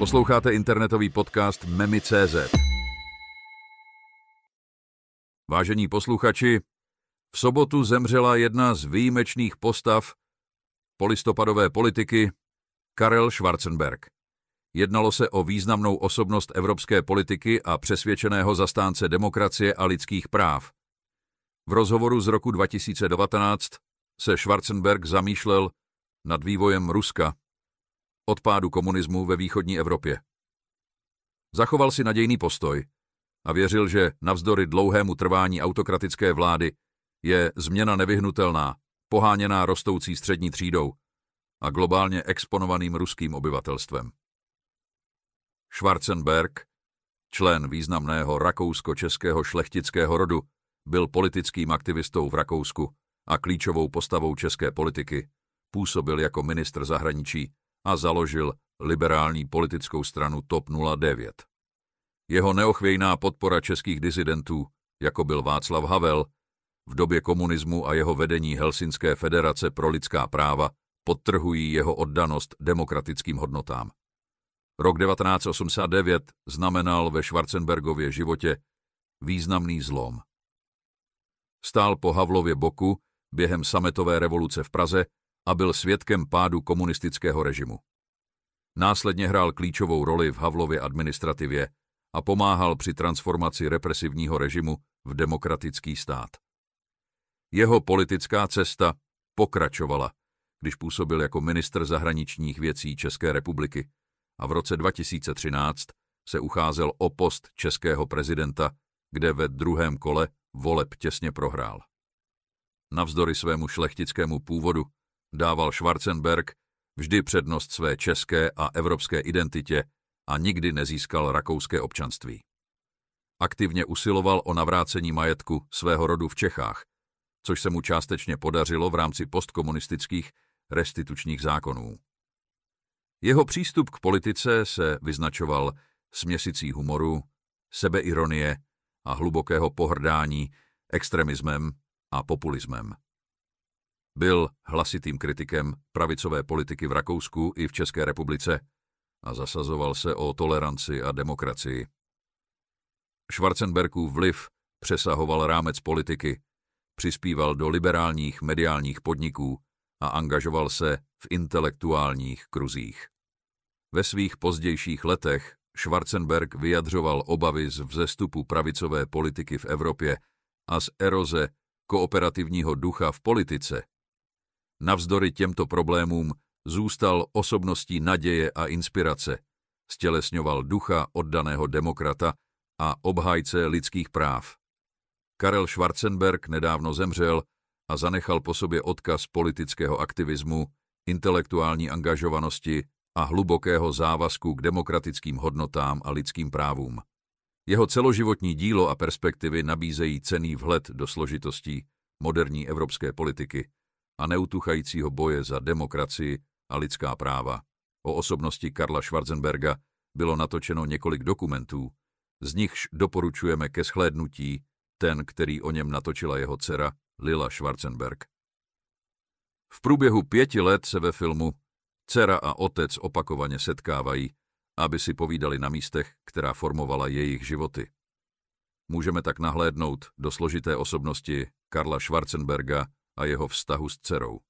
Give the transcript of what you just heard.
Posloucháte internetový podcast Memi.cz. Vážení posluchači, v sobotu zemřela jedna z výjimečných postav polistopadové politiky Karel Schwarzenberg. Jednalo se o významnou osobnost evropské politiky a přesvědčeného zastánce demokracie a lidských práv. V rozhovoru z roku 2019 se Schwarzenberg zamýšlel nad vývojem Ruska od pádu komunismu ve východní Evropě. Zachoval si nadějný postoj a věřil, že navzdory dlouhému trvání autokratické vlády je změna nevyhnutelná, poháněná rostoucí střední třídou a globálně exponovaným ruským obyvatelstvem. Schwarzenberg, člen významného rakousko-českého šlechtického rodu, byl politickým aktivistou v Rakousku a klíčovou postavou české politiky, působil jako ministr zahraničí a založil liberální politickou stranu TOP 09. Jeho neochvějná podpora českých disidentů, jako byl Václav Havel, v době komunismu a jeho vedení Helsinské federace pro lidská práva podtrhují jeho oddanost demokratickým hodnotám. Rok 1989 znamenal ve Schwarzenbergově životě významný zlom. Stál po Havlově boku během sametové revoluce v Praze a byl svědkem pádu komunistického režimu. Následně hrál klíčovou roli v Havlově administrativě a pomáhal při transformaci represivního režimu v demokratický stát. Jeho politická cesta pokračovala, když působil jako ministr zahraničních věcí České republiky a v roce 2013 se ucházel o post českého prezidenta, kde ve druhém kole voleb těsně prohrál. Navzdory svému šlechtickému původu dával Schwarzenberg vždy přednost své české a evropské identitě a nikdy nezískal rakouské občanství. Aktivně usiloval o navrácení majetku svého rodu v Čechách, což se mu částečně podařilo v rámci postkomunistických restitučních zákonů. Jeho přístup k politice se vyznačoval směsicí humoru, sebeironie a hlubokého pohrdání extremismem a populismem. Byl hlasitým kritikem pravicové politiky v Rakousku i v České republice a zasazoval se o toleranci a demokracii. Schwarzenbergův vliv přesahoval rámec politiky, přispíval do liberálních mediálních podniků a angažoval se v intelektuálních kruzích. Ve svých pozdějších letech Schwarzenberg vyjadřoval obavy z vzestupu pravicové politiky v Evropě a z eroze kooperativního ducha v politice. Navzdory těmto problémům zůstal osobností naděje a inspirace, stělesňoval ducha oddaného demokrata a obhájce lidských práv. Karel Schwarzenberg nedávno zemřel a zanechal po sobě odkaz politického aktivismu, intelektuální angažovanosti a hlubokého závazku k demokratickým hodnotám a lidským právům. Jeho celoživotní dílo a perspektivy nabízejí cený vhled do složitostí moderní evropské politiky a neutuchajícího boje za demokracii a lidská práva. O osobnosti Karla Schwarzenberga bylo natočeno několik dokumentů, z nichž doporučujeme ke shlédnutí ten, který o něm natočila jeho dcera Lila Schwarzenberg. V průběhu pěti let se ve filmu dcera a otec opakovaně setkávají, aby si povídali na místech, která formovala jejich životy. Můžeme tak nahlédnout do složité osobnosti Karla Schwarzenberga a jeho vztahu s dcerou.